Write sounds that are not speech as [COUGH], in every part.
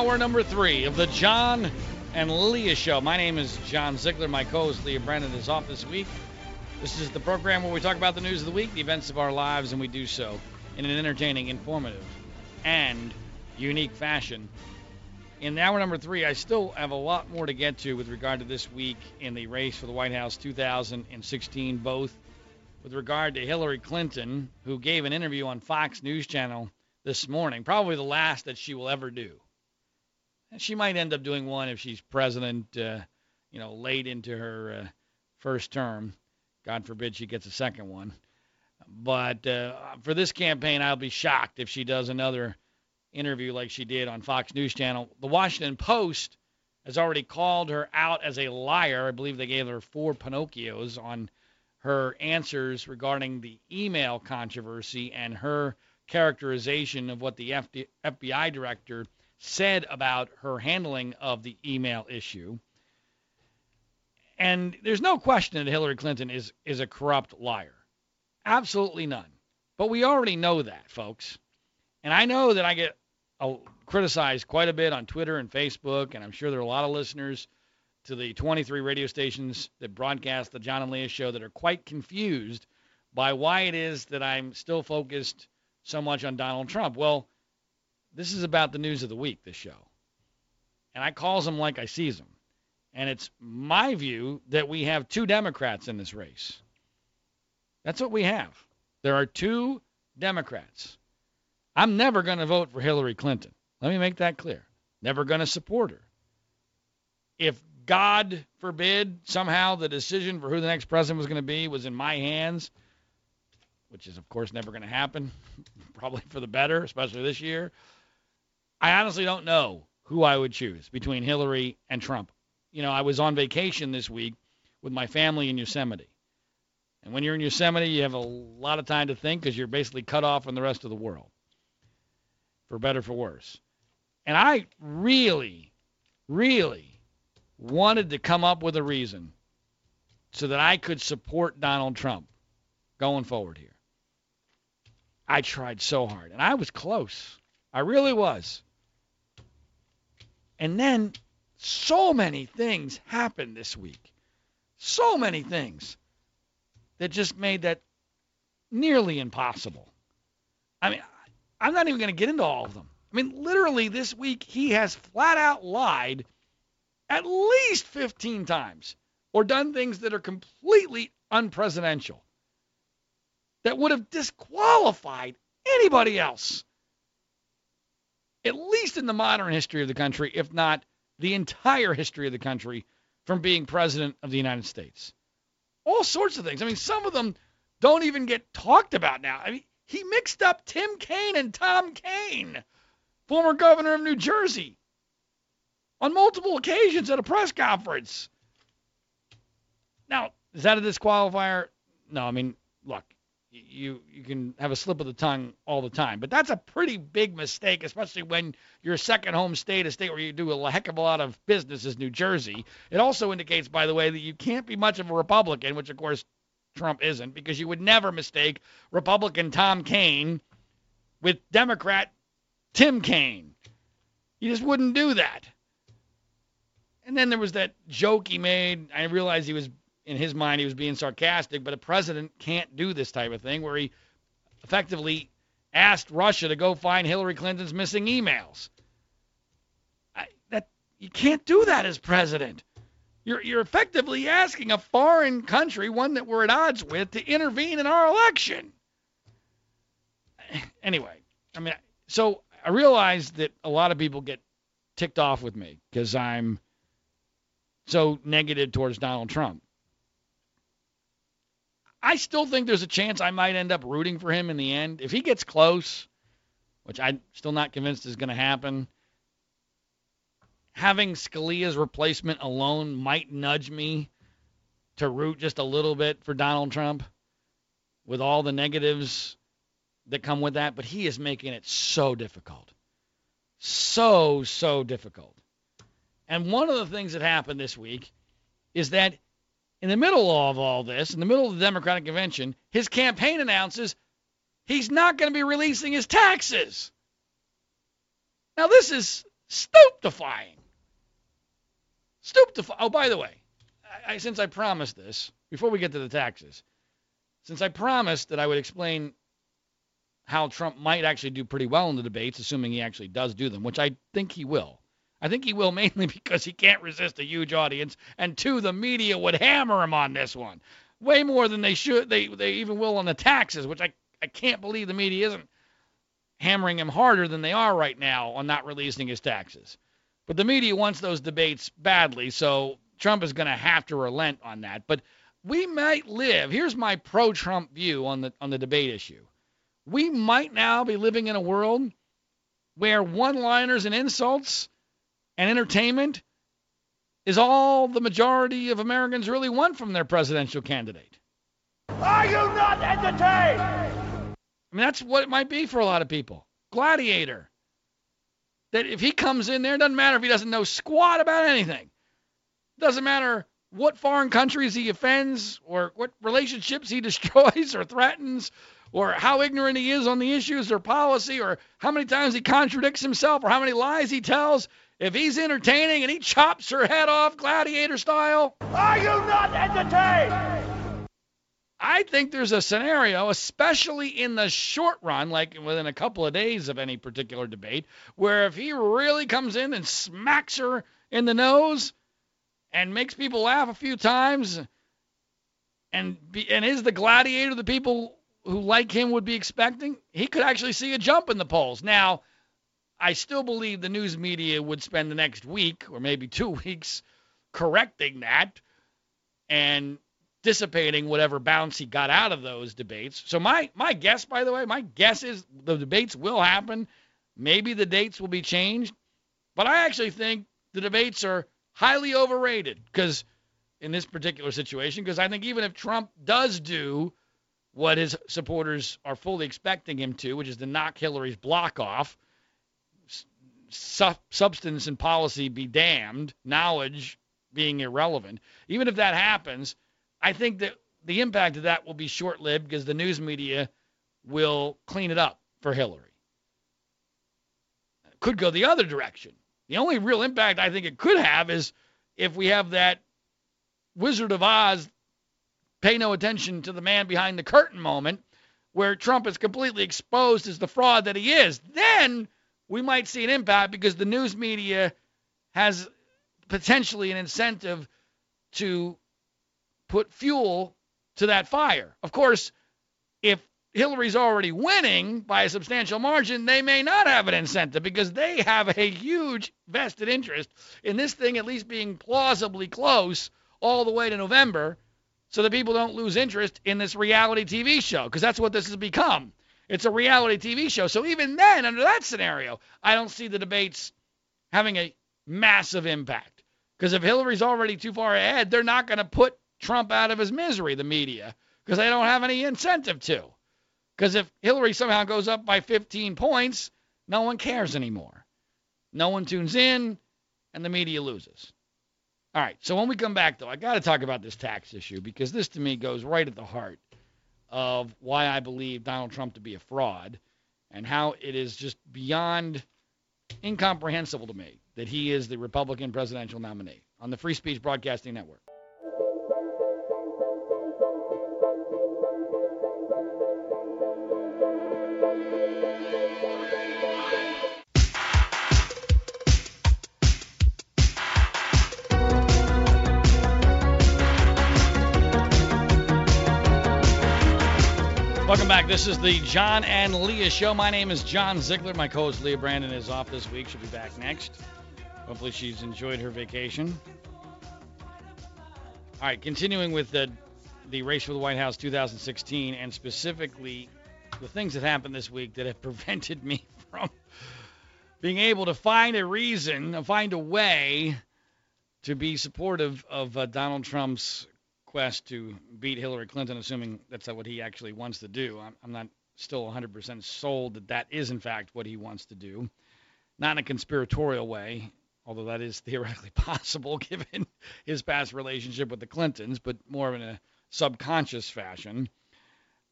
Hour number three of the John and Leah Show. My name is John Ziegler. My co-host Leah Brandon is off this week. This is the program where we talk about the news of the week, the events of our lives, and we do so in an entertaining, informative, and unique fashion. In hour number three, I still have a lot more to get to with regard to this week in the race for the White House 2016, both with regard to Hillary Clinton, who gave an interview on Fox News Channel this morning, probably the last that she will ever do. She might end up doing one if she's president, uh, you know, late into her uh, first term. God forbid she gets a second one. But uh, for this campaign, I'll be shocked if she does another interview like she did on Fox News Channel. The Washington Post has already called her out as a liar. I believe they gave her four Pinocchios on her answers regarding the email controversy and her characterization of what the FBI director said about her handling of the email issue. And there's no question that Hillary Clinton is is a corrupt liar. Absolutely none. But we already know that, folks. And I know that I get uh, criticized quite a bit on Twitter and Facebook, and I'm sure there are a lot of listeners to the 23 radio stations that broadcast the John and Leah show that are quite confused by why it is that I'm still focused so much on Donald Trump. Well, this is about the news of the week, this show. And I calls them like I sees them. And it's my view that we have two Democrats in this race. That's what we have. There are two Democrats. I'm never going to vote for Hillary Clinton. Let me make that clear. Never going to support her. If God forbid somehow the decision for who the next president was going to be was in my hands, which is, of course, never going to happen, [LAUGHS] probably for the better, especially this year. I honestly don't know who I would choose between Hillary and Trump. You know, I was on vacation this week with my family in Yosemite. And when you're in Yosemite, you have a lot of time to think because you're basically cut off from the rest of the world, for better for worse. And I really, really wanted to come up with a reason so that I could support Donald Trump going forward here. I tried so hard, and I was close. I really was. And then so many things happened this week. So many things that just made that nearly impossible. I mean, I'm not even going to get into all of them. I mean, literally this week he has flat out lied at least 15 times or done things that are completely unpresidential that would have disqualified anybody else, at least in the modern history of the country, if not the entire history of the country, from being president of the United States. All sorts of things. I mean, some of them don't even get talked about now. I mean, he mixed up Tim Kaine and Tom Kean, former governor of New Jersey, on multiple occasions at a press conference. Now, is that a disqualifier? No, I mean, look, you you can have a slip of the tongue all the time. But that's a pretty big mistake, especially when your second home state, a state where you do a heck of a lot of business, is New Jersey. It also indicates, by the way, that you can't be much of a Republican, which of course Trump isn't, because you would never mistake Republican Tom Kean with Democrat Tim Kaine. You just wouldn't do that. And then there was that joke he made. I realized he was in his mind, he was being sarcastic, but a president can't do this type of thing where he effectively asked Russia to go find Hillary Clinton's missing emails. I, that you can't do that as president. You're you're effectively asking a foreign country, one that we're at odds with, to intervene in our election. [SIGHS] Anyway, I mean, so I realize that a lot of people get ticked off with me because I'm so negative towards Donald Trump. I still think there's a chance I might end up rooting for him in the end. If he gets close, which I'm still not convinced is going to happen, having Scalia's replacement alone might nudge me to root just a little bit for Donald Trump with all the negatives that come with that. But he is making it so difficult. So, so difficult. And one of the things that happened this week is that in the middle of all this, in the middle of the Democratic convention, his campaign announces he's not going to be releasing his taxes. Now, this is stupefying. Stupefying. Oh, by the way, I, I, since I promised this, before we get to the taxes, since I promised that I would explain how Trump might actually do pretty well in the debates, assuming he actually does do them, which I think he will. I think he will [LAUGHS] mainly because he can't resist a huge audience, and two, the media would hammer him on this one, way more than they should. They they even will on the taxes, which I I can't believe the media isn't hammering him harder than they are right now on not releasing his taxes. But the media wants those debates badly, so Trump is going to have to relent on that. But we might live. Here's my pro-Trump view on the on the debate issue. We might now be living in a world where one-liners and insults and entertainment is all the majority of Americans really want from their presidential candidate. Are you not entertained? I mean, that's what it might be for a lot of people. Gladiator. That if he comes in there, doesn't matter if he doesn't know squat about anything. Doesn't matter what foreign countries he offends or what relationships he [LAUGHS] destroys or threatens or how ignorant he is on the issues or policy or how many times he contradicts himself or how many lies he tells. If he's entertaining and he chops her head off gladiator style, are you not entertained? I think there's a scenario, especially in the short run, like within a couple of days of any particular debate, where if he really comes in and smacks her in the nose and makes people laugh a few times and be, and is the gladiator the people who like him would be expecting, he could actually see a jump in the polls. Now, I still believe the news media would spend the next week or maybe two [LAUGHS] weeks correcting that and dissipating whatever bounce he got out of those debates. So my my guess, by the way, my guess is the debates will happen. Maybe the dates will be changed, but I actually think the debates are highly overrated because in this particular situation, because I think even if Trump does do what his supporters are fully expecting him to, which is to knock Hillary's block off, su- substance and policy be damned, knowledge being irrelevant. Even if that happens, I think that the impact of that will be short lived because the news media will clean it up for Hillary. Could go the other direction. The only real impact I think it could have is if we have that Wizard of Oz pay no attention to the man behind the curtain moment where Trump is completely exposed as the fraud that he is. Then we might see an impact because the news media has potentially an incentive to put fuel to that fire. Of course, if Hillary's already winning by a substantial margin, they may not have an incentive because they have a huge vested interest in this thing at least being plausibly close all the way to November so that people don't lose interest in this reality TV show because that's what this has become. It's a reality TV show. So even then, under that scenario, I don't see the debates having a massive impact. Because if Hillary's already too far ahead, they're not going to put Trump out of his misery, the media, because they don't have any incentive to. Because if Hillary somehow goes up by 15 points, no one cares anymore. No one tunes in, and the media loses. All right, so when we come back, though, I got to talk about this tax issue because this to me goes right at the heart of why I believe Donald Trump to be a fraud and how it is just beyond incomprehensible to me that he is the Republican presidential nominee on the Free Speech Broadcasting Network. Back. This is the John and Leah Show. My name is John Ziegler. My co-host Leah Brandon is off this week. She'll be back next. Hopefully, she's enjoyed her vacation. All right, continuing with the the race for the White House 2016, and specifically the things that happened this week that have [LAUGHS] prevented me from being able to find a reason, find a way to be supportive of uh, Donald Trump's quest to beat Hillary Clinton, assuming that's what he actually wants to do. I'm, I'm not still 100% sold that that is, in fact, what he wants to do. Not in a conspiratorial way, although that is [LAUGHS] theoretically possible [LAUGHS] given his past relationship with the Clintons, but more in a subconscious fashion.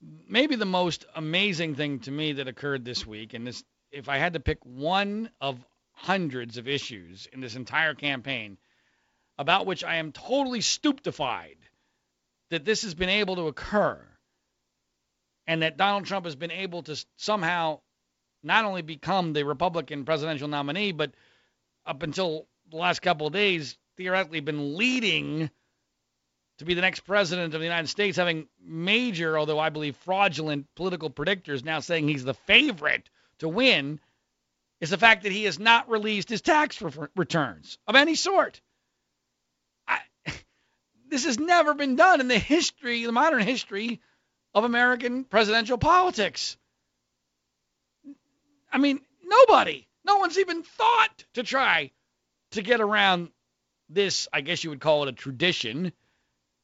Maybe the most amazing thing to me that occurred this week, and this, if I had to pick one of hundreds of issues in this entire campaign about which I am totally stupefied that this has been able to occur and that Donald Trump has been able to somehow not only become the Republican presidential nominee, but up until the last couple of days, theoretically been leading to be the next president of the United States, having major, although I believe fraudulent political predictors now saying he's the favorite to win, is the fact that he has not released his tax re- returns of any sort. This has never been done in the history, the modern history of American presidential politics. I mean, nobody, no one's even thought to try to get around this, I guess you would call it a tradition.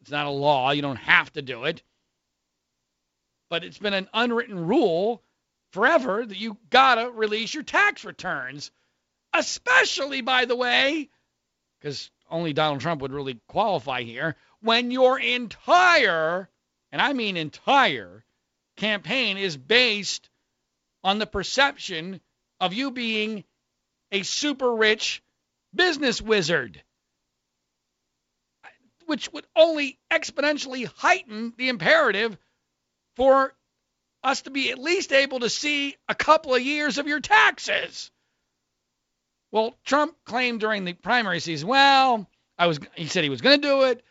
It's not a law, you don't have to do it. But it's been an unwritten rule forever that you gotta release your tax returns, especially, by the way, because only Donald Trump would really qualify here, when your entire, and I mean entire, campaign is based on the perception of you being a super rich business wizard, which would only exponentially heighten the imperative for us to be at least able to see a couple of years of your taxes. Well, Trump claimed during the primary season, well, I was he said he was going to do it.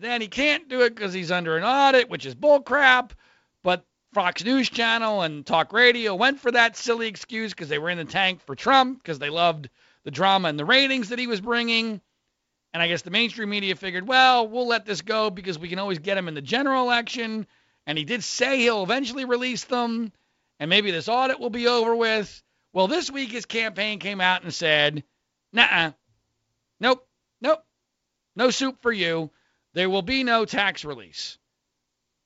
Then he can't do it because he's under an audit, which is bullcrap. But Fox News Channel and talk radio went for that silly excuse because they were in the tank for Trump because they loved the drama and the ratings that he was bringing. And I guess the mainstream media figured, well, we'll let this go because we can always get him in the general election. And he did say he'll eventually release them, and maybe this audit will be over with. Well, this week his campaign came out and said, nah, nope, nope, no soup for you. There will be no tax release.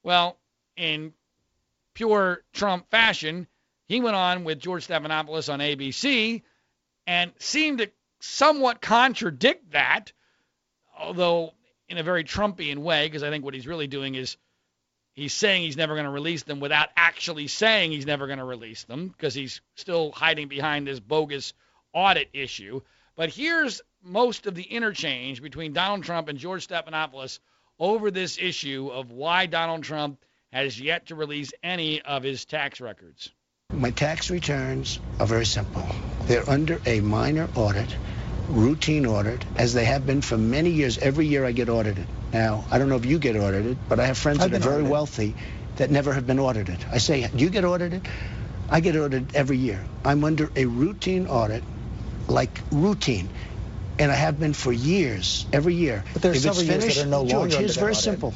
Well, in pure Trump fashion, he went on with George Stephanopoulos on ABC and seemed to somewhat contradict that, although in a very Trumpian way, because I think what he's really doing is he's saying he's never going to release them without actually saying he's never going to release them, because he's still hiding behind this bogus audit issue. But here's most of the interchange between Donald Trump and George Stephanopoulos over this issue of why Donald Trump has yet to release any of his tax records. My tax returns are very simple. They're under a minor audit, routine audit, as they have been for many years. Every year I get audited. Now, I don't know if you get audited, but I have friends I've that are very audited. wealthy that never have been audited. I say, do you get audited? I get audited every year. I'm under a routine audit, like routine. And I have been for years, every year. But there are If it's several years that finished, are no George, longer here's under that very audit. simple.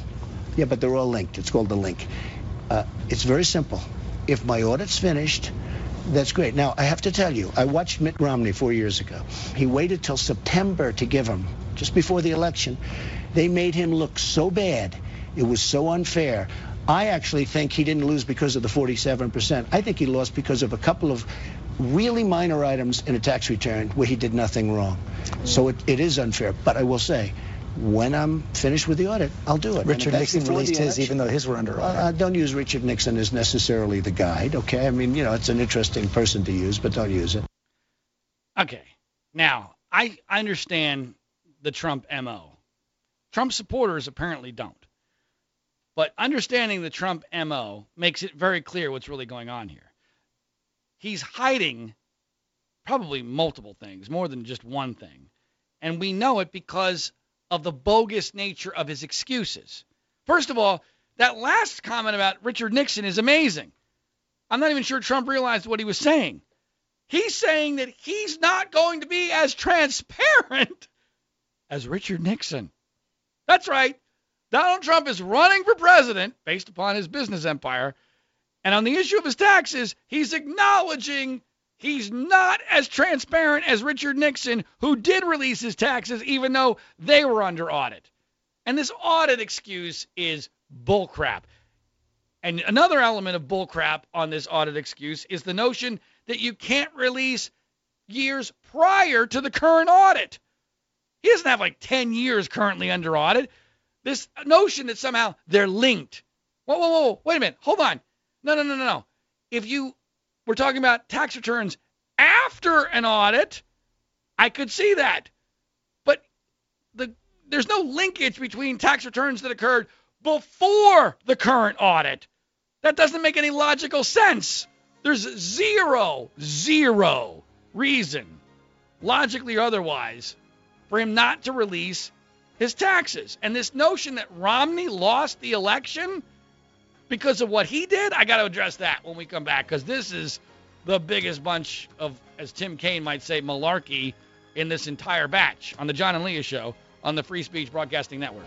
Yeah, but they're all linked. It's called the link. Uh, it's very simple. If my audit's finished, that's great. Now, I have to tell you, I watched Mitt Romney four years ago. He waited till September to give him, just before the election. They made him look so bad. It was so unfair. I actually think he didn't lose because of the 47%. I think he lost because of a couple of really minor items in a tax return where he did nothing wrong. So it, it is unfair. But I will say, when I'm finished with the audit, I'll do it. Richard Nixon released his, election- even though his were under uh, audit. uh, don't use Richard Nixon as necessarily the guide, okay? I mean, you know, it's an interesting person to use, but don't use it. Okay. Now, I I understand the Trump MO. Trump supporters apparently don't. But understanding the Trump MO makes it very clear what's really going on here. He's hiding probably multiple things, more than just one thing. And we know it because of the bogus nature of his excuses. First of all, that last comment about Richard Nixon is amazing. I'm not even sure Trump realized what he was saying. He's saying that he's not going to be as transparent [LAUGHS] as Richard Nixon. That's right. Donald Trump is running for president based upon his business empire. And on the issue of his taxes, he's acknowledging he's not as transparent as Richard Nixon, who did release his taxes even though they were under audit. And this audit excuse is bullcrap. And another element of bullcrap on this audit excuse is the notion that you can't release years prior to the current audit. He doesn't have like 10 years currently under audit. This notion that somehow they're linked. Whoa, whoa, whoa, wait a minute. Hold on. No, no, no, no, no. If you we're talking about tax returns after an audit, I could see that. But the there's no linkage between tax returns that occurred before the current audit. That doesn't make any logical sense. There's zero, zero reason, logically or otherwise, for him not to release his taxes. And this notion that Romney lost the election because of what he did, I got to address that when we come back because this is the biggest bunch of, as Tim Kaine might say, malarkey in this entire batch on the John and Leah show on the Free Speech Broadcasting Network.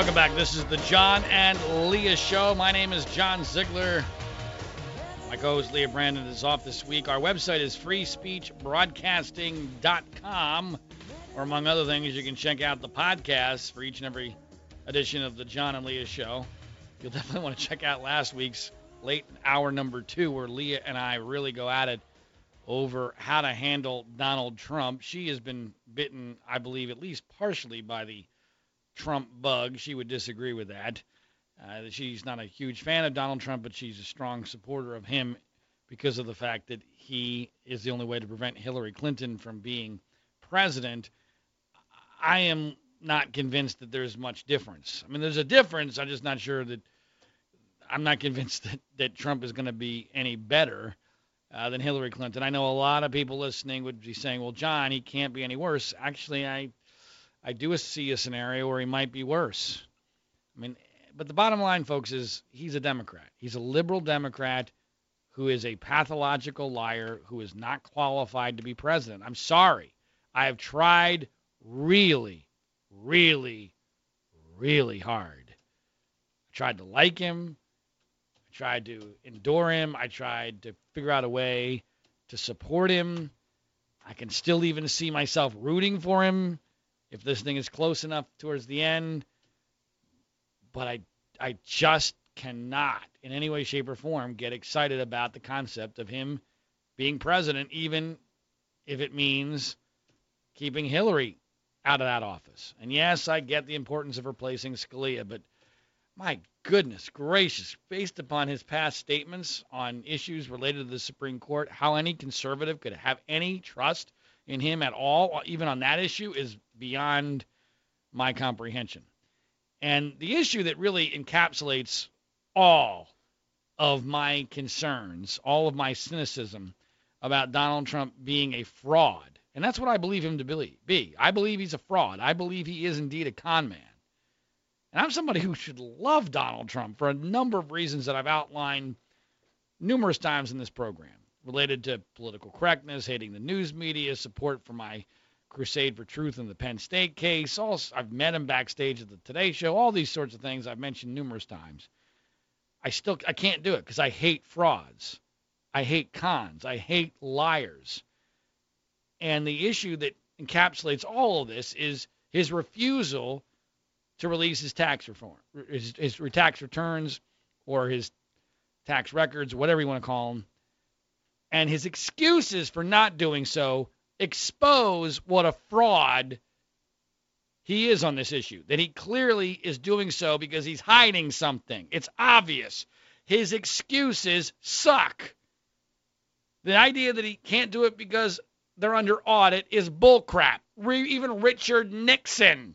Welcome back. This is the John and Leah Show. My name is John Ziegler. My co-host Leah Brandon is off this week. Our website is freespeechbroadcasting.com, or among other things, you can check out the podcast for each and every edition of the John and Leah Show. You'll [LAUGHS] definitely want to check out last week's late hour number two, where Leah and I really go at it over how to handle Donald Trump. She has been bitten, I believe, at least partially by the Trump bug. She would disagree with that. Uh, she's not a huge fan of Donald Trump, but she's a strong supporter of him because of the fact that he is the only way to prevent Hillary Clinton from being president. I am not convinced that there's much difference. I mean, there's a difference. I'm just not sure that I'm not convinced [LAUGHS] that, that Trump is going to be any better uh, than Hillary Clinton. I know a lot of people listening would be saying, well, John, he can't be any worse. Actually, I I do see a scenario where he might be worse. I mean, but the bottom line, folks, is he's a Democrat. He's a liberal Democrat who is a pathological liar who is not qualified to be president. I'm sorry. I have tried really, really, really hard. I tried to like him. I tried to endure him. I tried to figure out a way to support him. I can still even see myself rooting for him if this thing is close enough towards the end. But I I just cannot in any way, shape, or form get excited about the concept of him being president, even if it means keeping Hillary out of that office. And yes, I get the importance of replacing Scalia, but my goodness gracious, based upon his past statements on issues related to the Supreme Court, how any conservative could have any trust in him at all, even on that issue, is beyond my comprehension. And the issue that really encapsulates all of my concerns, all of my cynicism about Donald Trump being a fraud, and that's what I believe him to be. I believe he's a fraud. I believe he is indeed a con man. And I'm somebody who should love Donald Trump for a number of reasons that I've outlined numerous times in this program related to political correctness, hating the news media, support for my crusade for truth in the Penn State case. All, I've met him backstage at the Today Show. All these sorts of things I've mentioned numerous times. I still I can't do it because I hate frauds. I hate cons. I hate liars. And the issue that encapsulates all of this is his refusal to release his tax reform, his, his tax returns, or his tax records, whatever you want to call them, and his excuses for not doing so expose what a fraud he is on this issue. That he clearly is doing so because he's hiding something. It's obvious. His excuses suck. The idea that he can't do it because they're under audit is bullcrap. Even Richard Nixon,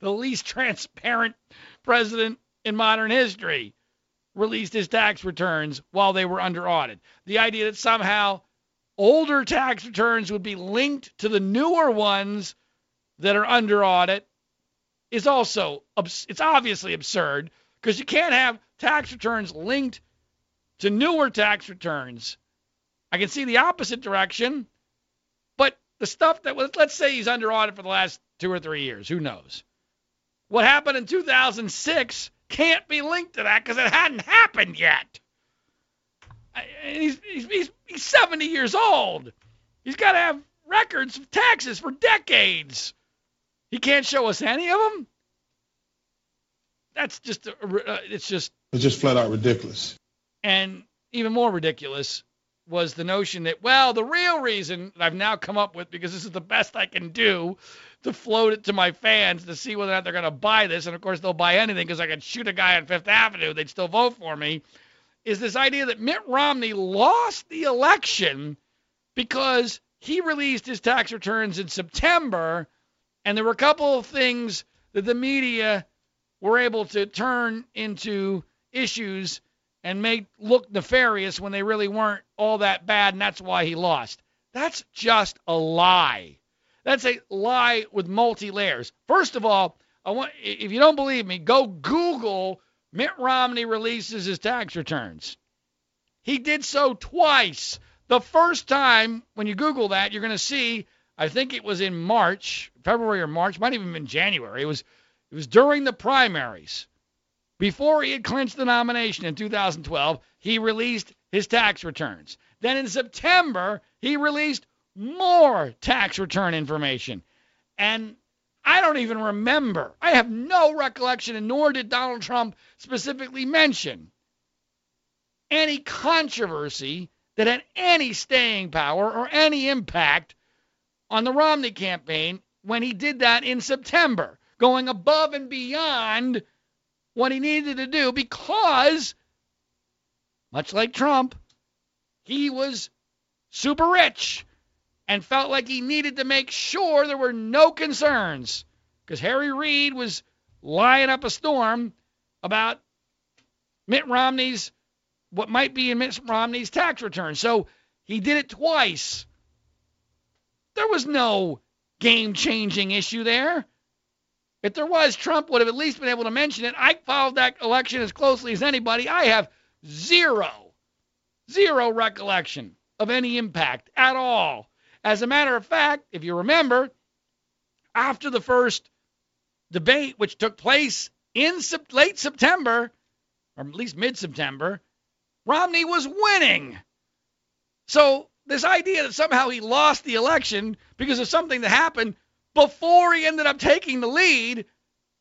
the least transparent president in modern history, released his tax returns while they were under audit. The idea that somehow older tax returns would be linked to the newer ones that are under audit is also it's obviously absurd because you can't have tax returns linked to newer tax returns. I can see the opposite direction, but the stuff that was let's say he's under audit for the last 2 or 3 years, who knows. What happened in 2006 can't be linked to that because it hadn't happened yet. He's, he's, he's 70 years old. He's got to have records of taxes for decades. He can't show us any of them. that's just a, uh, it's just It's just flat out ridiculous. and even more ridiculous was the notion that well the real reason that I've now come up with because this is the best I can do to float it to my fans to see whether or not they're going to buy this and of course they'll buy anything because I could shoot a guy on Fifth Avenue they'd still vote for me is this idea that Mitt Romney lost the election because he released his tax returns in September and there were a couple of things that the media were able to turn into issues and make look nefarious when they really weren't all that bad, and that's why he lost. That's just a lie. That's a lie with multi layers. First of all, I want if you don't believe me, go Google Mitt Romney releases his tax returns. He did so twice. The first time when you Google that, you're going to see. I think it was in March, February or March, might even been January. It was it was during the primaries. Before he had clinched the nomination in 2012, he released his tax returns. Then in September, he released more tax return information. And I don't even remember. I have no recollection, and nor did Donald Trump specifically mention any controversy that had any staying power or any impact on the Romney campaign when he did that in September, going above and beyond what he needed to do because, much like Trump, he was super rich and felt like he needed to make sure there were no concerns because Harry Reid was lying up a storm about Mitt Romney's what might be in Mitt Romney's tax return. So he did it twice. There was no game-changing issue there. If there was, Trump would have at least been able to mention it. I followed that election as closely as anybody. I have zero, zero recollection of any impact at all. As a matter of fact, if you remember, after the first debate, which took place in late September, or at least mid September, Romney was winning. So, this idea that somehow he lost the election because of something that happened before he ended up taking the lead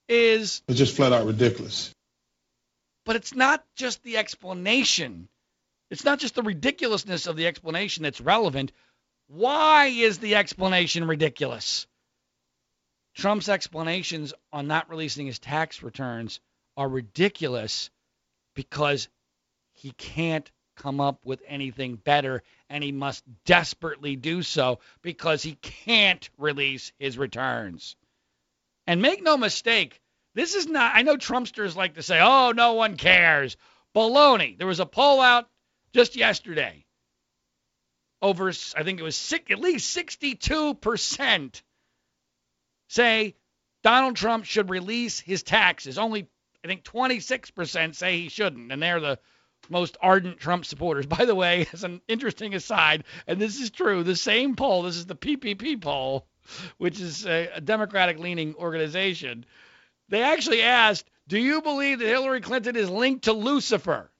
is It's just flat out ridiculous. but it's not just the explanation. It's not just the ridiculousness of the explanation that's relevant. Why is the explanation ridiculous? Trump's explanations on not releasing his tax returns are ridiculous because he can't come up with anything better and he must desperately do so because he can't release his returns. And make no mistake, this is not, I know Trumpsters like to say, oh, no one cares. Baloney. There was a poll out just yesterday. Over, I think it was six, at least 62% say Donald Trump should release his taxes. Only, I think, 26% say he shouldn't. And they're the most ardent Trump supporters. [LAUGHS] By the way, as an interesting aside, and this is true, the same poll, this is the PPP poll, which is a, a Democratic leaning organization. They actually asked, Do you believe that Hillary Clinton is linked to Lucifer?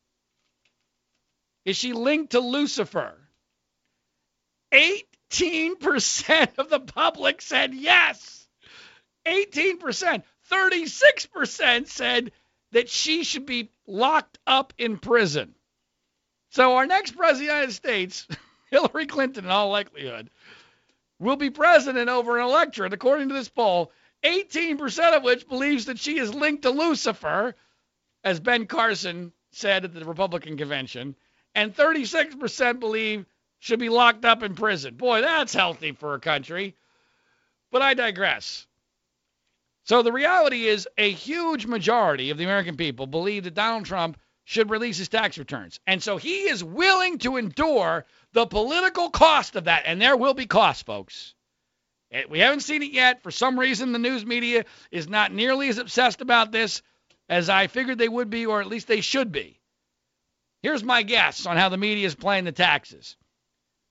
Is she linked to Lucifer? 18% of the public said yes. 18%. 36% said that she should be locked up in prison. So our next president of the United States, [LAUGHS] Hillary Clinton in all likelihood, will be president over an electorate, according to this poll, 18% of which believes that she is linked to Lucifer, as Ben Carson said at the Republican convention, and 36% believe should be locked up in prison. Boy, that's healthy for a country. But I digress. So the reality is a huge majority of the American people believe that Donald Trump should release his tax returns. And so he is willing to endure the political cost of that. And there will be costs, folks. Eh, We haven't seen it yet. For some reason, the news media is not nearly as obsessed about this as I figured they would be, or at least they should be. Here's my guess on how the media is playing the taxes.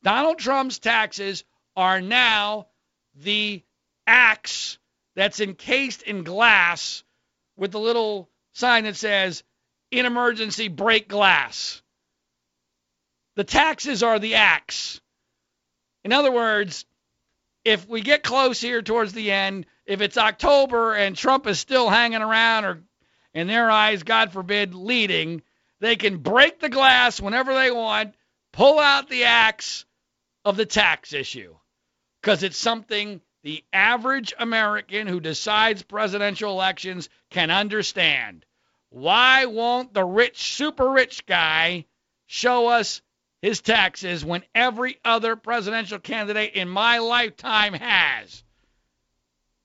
Donald Trump's taxes are now the axe that's encased in glass with the little sign that says, in emergency, break glass. The taxes are the axe. In other words, if we get close here towards the end, if it's October and Trump is still hanging around or in their eyes, God forbid, leading, they can break the glass whenever they want, pull out the axe of the tax issue because it's something the average American who decides presidential elections can understand. Why won't the rich, super rich guy show us his taxes when every other presidential candidate in my lifetime has?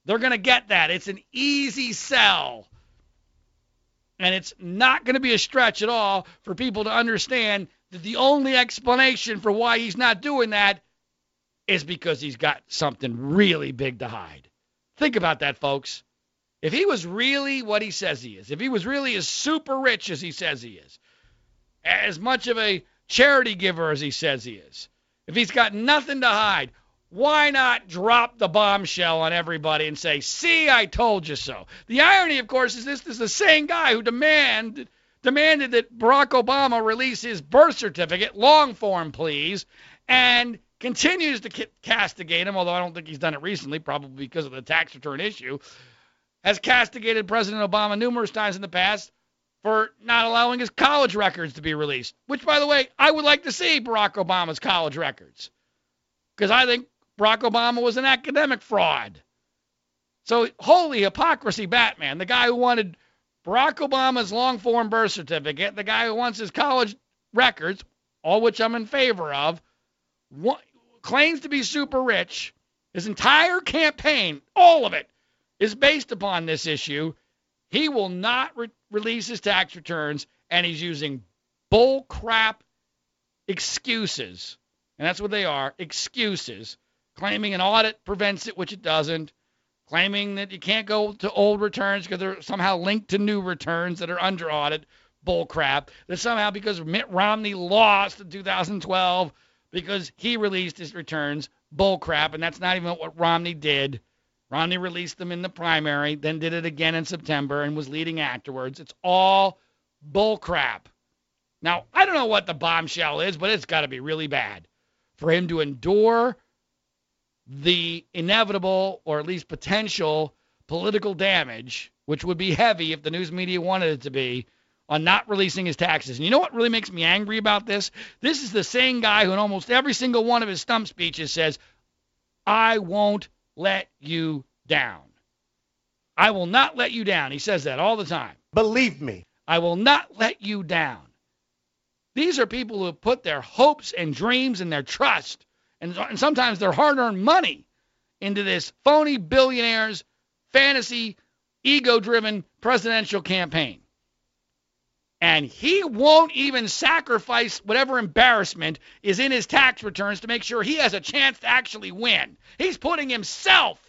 They're going to get that. It's an easy sell. And it's not going to be a stretch at all for people to understand that the only explanation for why he's not doing that is because he's got something really big to hide. Think about that, folks. If he was really what he says he is, if he was really as super rich as he says he is, as much of a charity giver as he says he is, if he's got nothing to hide, why not drop the bombshell on everybody and say, see, I told you so? The irony, of course, is this is the same guy who demand, demanded that Barack Obama release his birth certificate, long form, please, and continues to castigate him, although I don't think he's done it recently, probably because of the tax return issue, has castigated President Obama numerous times in the past for not allowing his college records to be released. Which, by the way, I would like to see Barack Obama's college records because I think Barack Obama was an academic fraud. So, holy hypocrisy, Batman. The guy who wanted Barack Obama's long form birth certificate, the guy who wants his college records, all which I'm in favor of, claims to be super rich. His entire campaign, all of it, is based upon this issue. He will not re- release his tax returns, and he's using bull crap excuses. And that's what they are excuses. Claiming an audit prevents it, which it doesn't. Claiming that you can't go to old returns because they're somehow linked to new returns that are under audit. Bull crap. That somehow because Mitt Romney lost in 2012, because he released his returns. Bull crap, and that's not even what Romney did. Romney released them in the primary, then did it again in September and was leading afterwards. It's all bull crap. Now, I don't know what the bombshell is, but it's got to be really bad for him to endure the inevitable or at least potential political damage, which would be heavy if the news media wanted it to be, on not releasing his taxes. And you know what really makes me angry about this? This is the same guy who in almost every single one of his stump speeches says, I won't let you down. I will not let you down. He says that all the time. Believe me. I will not let you down. These are people who have put their hopes and dreams and their trust and, and sometimes their hard earned money into this phony billionaires, fantasy, ego driven presidential campaign and he won't even sacrifice whatever embarrassment is in his tax returns to make sure he has a chance to actually win. He's putting himself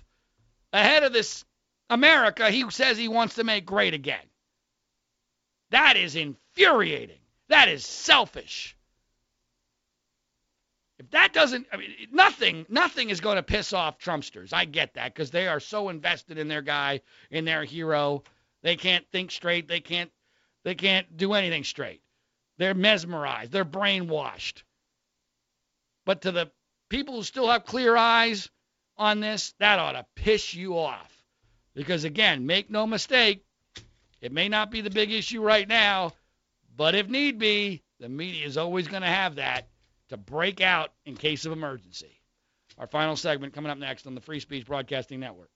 ahead of this America he says he wants to make great again. That is infuriating. That is selfish. If that doesn't, I mean, nothing, nothing is going to piss off Trumpsters. I get that because they are so invested in their guy, in their hero. They can't think straight. They can't they can't do anything straight. They're mesmerized. They're brainwashed. But to the people who still have clear eyes on this, that ought to piss you off. Because again, make no mistake, it may not be the big issue right now, but if need be, the media is always going to have that to break out in case of emergency. Our final segment coming up next on the Free Speech Broadcasting Network.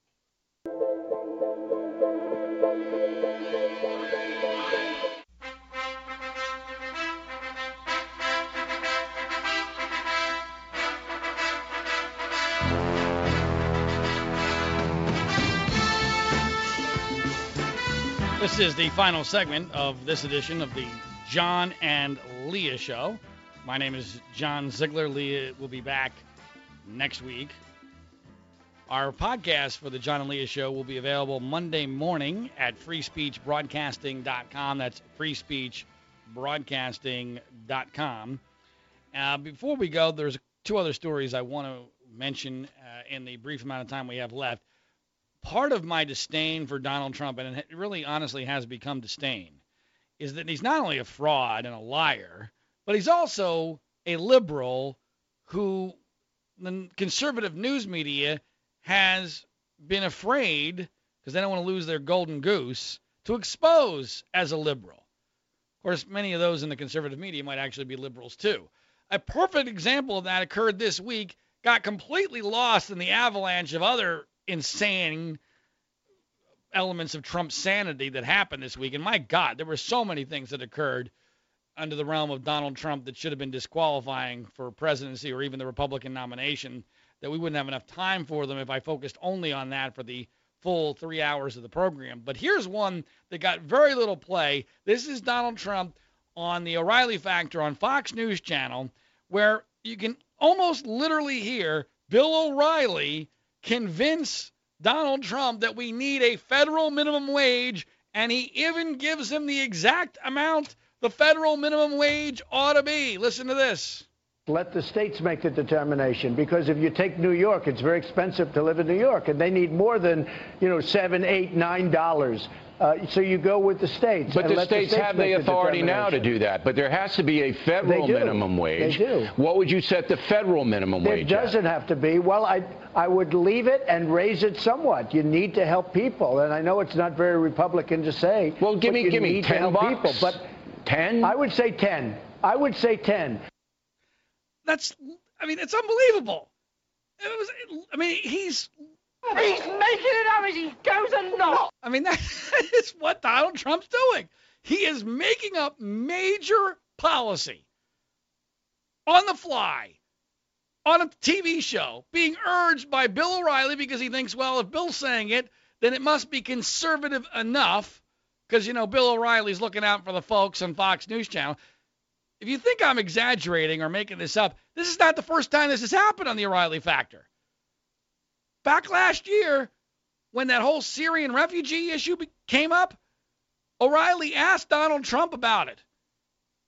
This is the final segment of this edition of the John and Leah Show. My name is John Ziegler. Leah will be back next week. Our podcast for the John and Leah Show will be available Monday morning at freespeechbroadcasting.com. That's freespeechbroadcasting.com. Uh, before we go, there's two other stories I want to mention uh, in the brief amount of time we have left part of my disdain for Donald Trump, and it really honestly has become disdain, is that he's not only a fraud and a liar, but he's also a liberal who the conservative news media has been afraid, because they don't want to lose their golden goose, to expose as a liberal. Of course, many of those in the conservative media might actually be liberals too. A perfect example of that occurred this week, got completely lost in the avalanche of other insane elements of Trump's sanity that happened this week. And my God, there were so many things that occurred under the realm of Donald Trump that should have been disqualifying for presidency or even the Republican nomination that we wouldn't have enough time for them if I focused only on that for the full three hours of the program. But here's one that got very little play. This is Donald Trump on the O'Reilly Factor on Fox News Channel, where you can almost literally hear Bill O'Reilly convince Donald Trump that we need a federal minimum wage, and he even gives him the exact amount the federal minimum wage ought to be. Listen to this. Let the states make the determination because if you take New York, it's very expensive to live in New York, and they need more than you know seven, eight, nine dollars. Uh, so you go with the states. But and the let states, states have the authority now to do that. But there has to be a federal They do. minimum wage. They do. What would you set the federal minimum There wage at? doesn't have to be. Well, I I would leave it and raise it somewhat. You need to help people, and I know it's not very Republican to say. Well, give but me you give me need to ten bucks. people. But ten. I would say ten. I would say ten. That's, I mean, it's unbelievable. It was, I mean, he's, He's making it up as he goes along. I mean, [LAUGHS] that is what Donald Trump's doing. He is making up major policy on the fly on a TV show, being urged by Bill O'Reilly because he thinks, well, if Bill's saying it, then it must be conservative enough because, you know, Bill O'Reilly's looking out for the folks on Fox News Channel. If you think I'm exaggerating or making this up, this is not the first time this has happened on the O'Reilly Factor. Back last year, when that whole Syrian refugee issue be- came up, O'Reilly asked Donald Trump about it.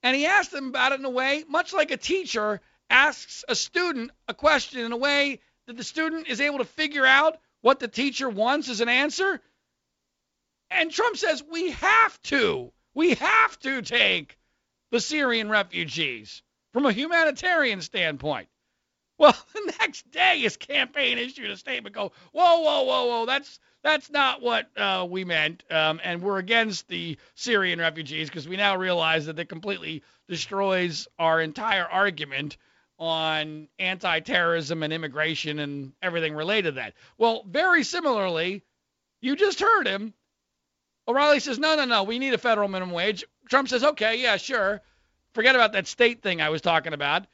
And he asked him about it in a way much like a teacher asks a student a question in a way that the student is able to figure out what the teacher wants as an answer. And Trump says, we have to. We have to take the Syrian refugees from a humanitarian standpoint. Well, [LAUGHS] the next day his campaign issued a statement go, whoa, whoa, whoa, whoa, that's that's not what uh, we meant, um, and we're against the Syrian refugees because we now realize that it completely destroys our entire argument on anti-terrorism and immigration and everything related to that. Well, very similarly, you just heard him. O'Reilly says, no, no, no, we need a federal minimum wage. Trump says, okay, yeah, sure. Forget about that state thing I was talking about.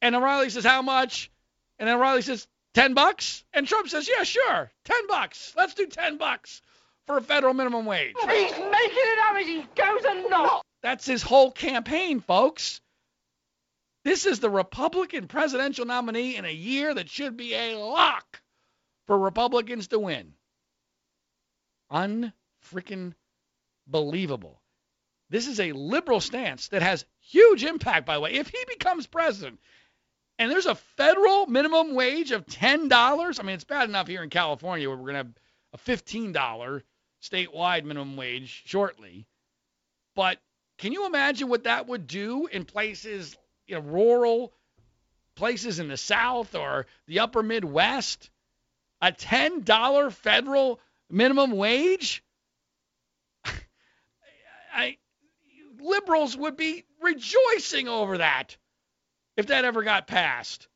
And O'Reilly says, how much? And then O'Reilly says, 10 bucks? And Trump says, yeah, sure, 10 bucks. Let's do 10 bucks for a federal minimum wage. He's making it up as he goes along. That's his whole campaign, folks. This is the Republican presidential nominee in a year that should be a lock for Republicans to win. Unfreaking believable. This is a liberal stance that has huge impact, by the way. If he becomes president and there's a federal minimum wage of $10, I mean, it's bad enough here in California where we're going to have a $15 statewide minimum wage shortly. But can you imagine what that would do in places, you know, rural places in the South or the upper Midwest? A $10 federal minimum wage? I, liberals would be rejoicing over that if that ever got passed.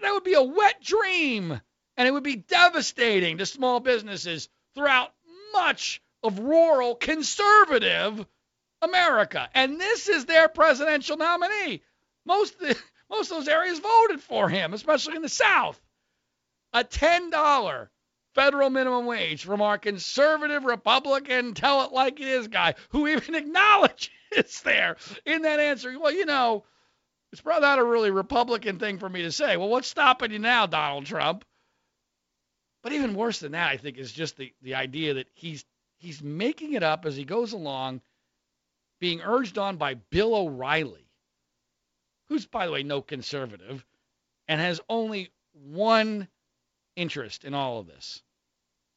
That- would be a wet dream, and it would be devastating to small businesses throughout much of rural conservative America. And this is their presidential nominee. Most the, [LAUGHS] most of those areas voted for him, especially in the South. A $10 federal minimum wage from our conservative Republican tell it like it is guy who even [LAUGHS] acknowledges there in that answer. Well, you know, it's probably not a really Republican thing for me to say. Well, what's stopping you now, Donald Trump? But even worse than that, I think, is just the, the idea that he's he's making it up as he goes along, being urged on by Bill O'Reilly, who's, by the way, no conservative, and has only one interest in all of this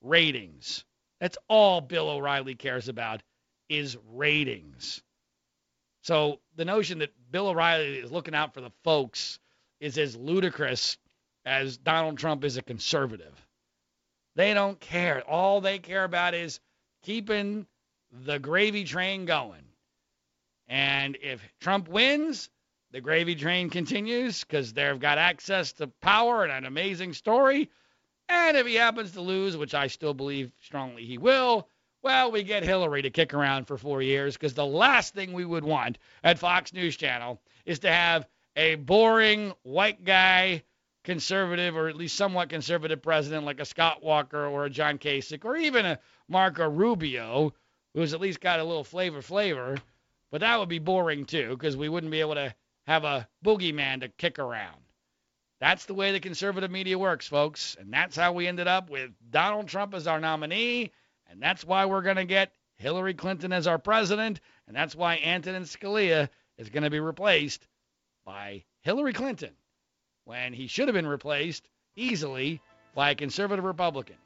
ratings. That's all Bill O'Reilly cares about is ratings. So the notion that Bill O'Reilly is looking out for the folks is as ludicrous as Donald Trump is a conservative. They don't care. All they care about is keeping the gravy train going. And if Trump wins, the gravy train continues because they've got access to power and an amazing story. And if he happens to lose, which I still believe strongly he will, well, we get Hillary to kick around for four years because the last thing we would want at Fox News Channel is to have a boring white guy, conservative or at least somewhat conservative president like a Scott Walker or a John Kasich or even a Marco Rubio, who's at least got a little flavor flavor. But that would be boring too because we wouldn't be able to have a boogeyman to kick around. That's the way the conservative media works, folks. And that's how we ended up with Donald Trump as our nominee. And that's why we're going to get Hillary Clinton as our president. And that's why Antonin Scalia is going to be replaced by Hillary Clinton when he should have been replaced easily by a conservative Republican.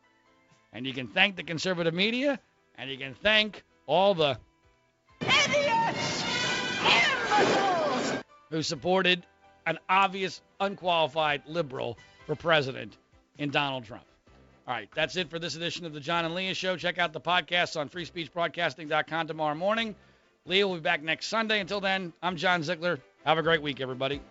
And you can thank the conservative media and you can thank all the Idiots! Imbeciles! who supported an obvious unqualified liberal for president in Donald Trump. All right, that's it for this edition of the John and Leah Show. Check out the podcast on freespeechbroadcasting.com tomorrow morning. Leah will be back next Sunday. Until then, I'm John Ziegler. Have a great week, everybody.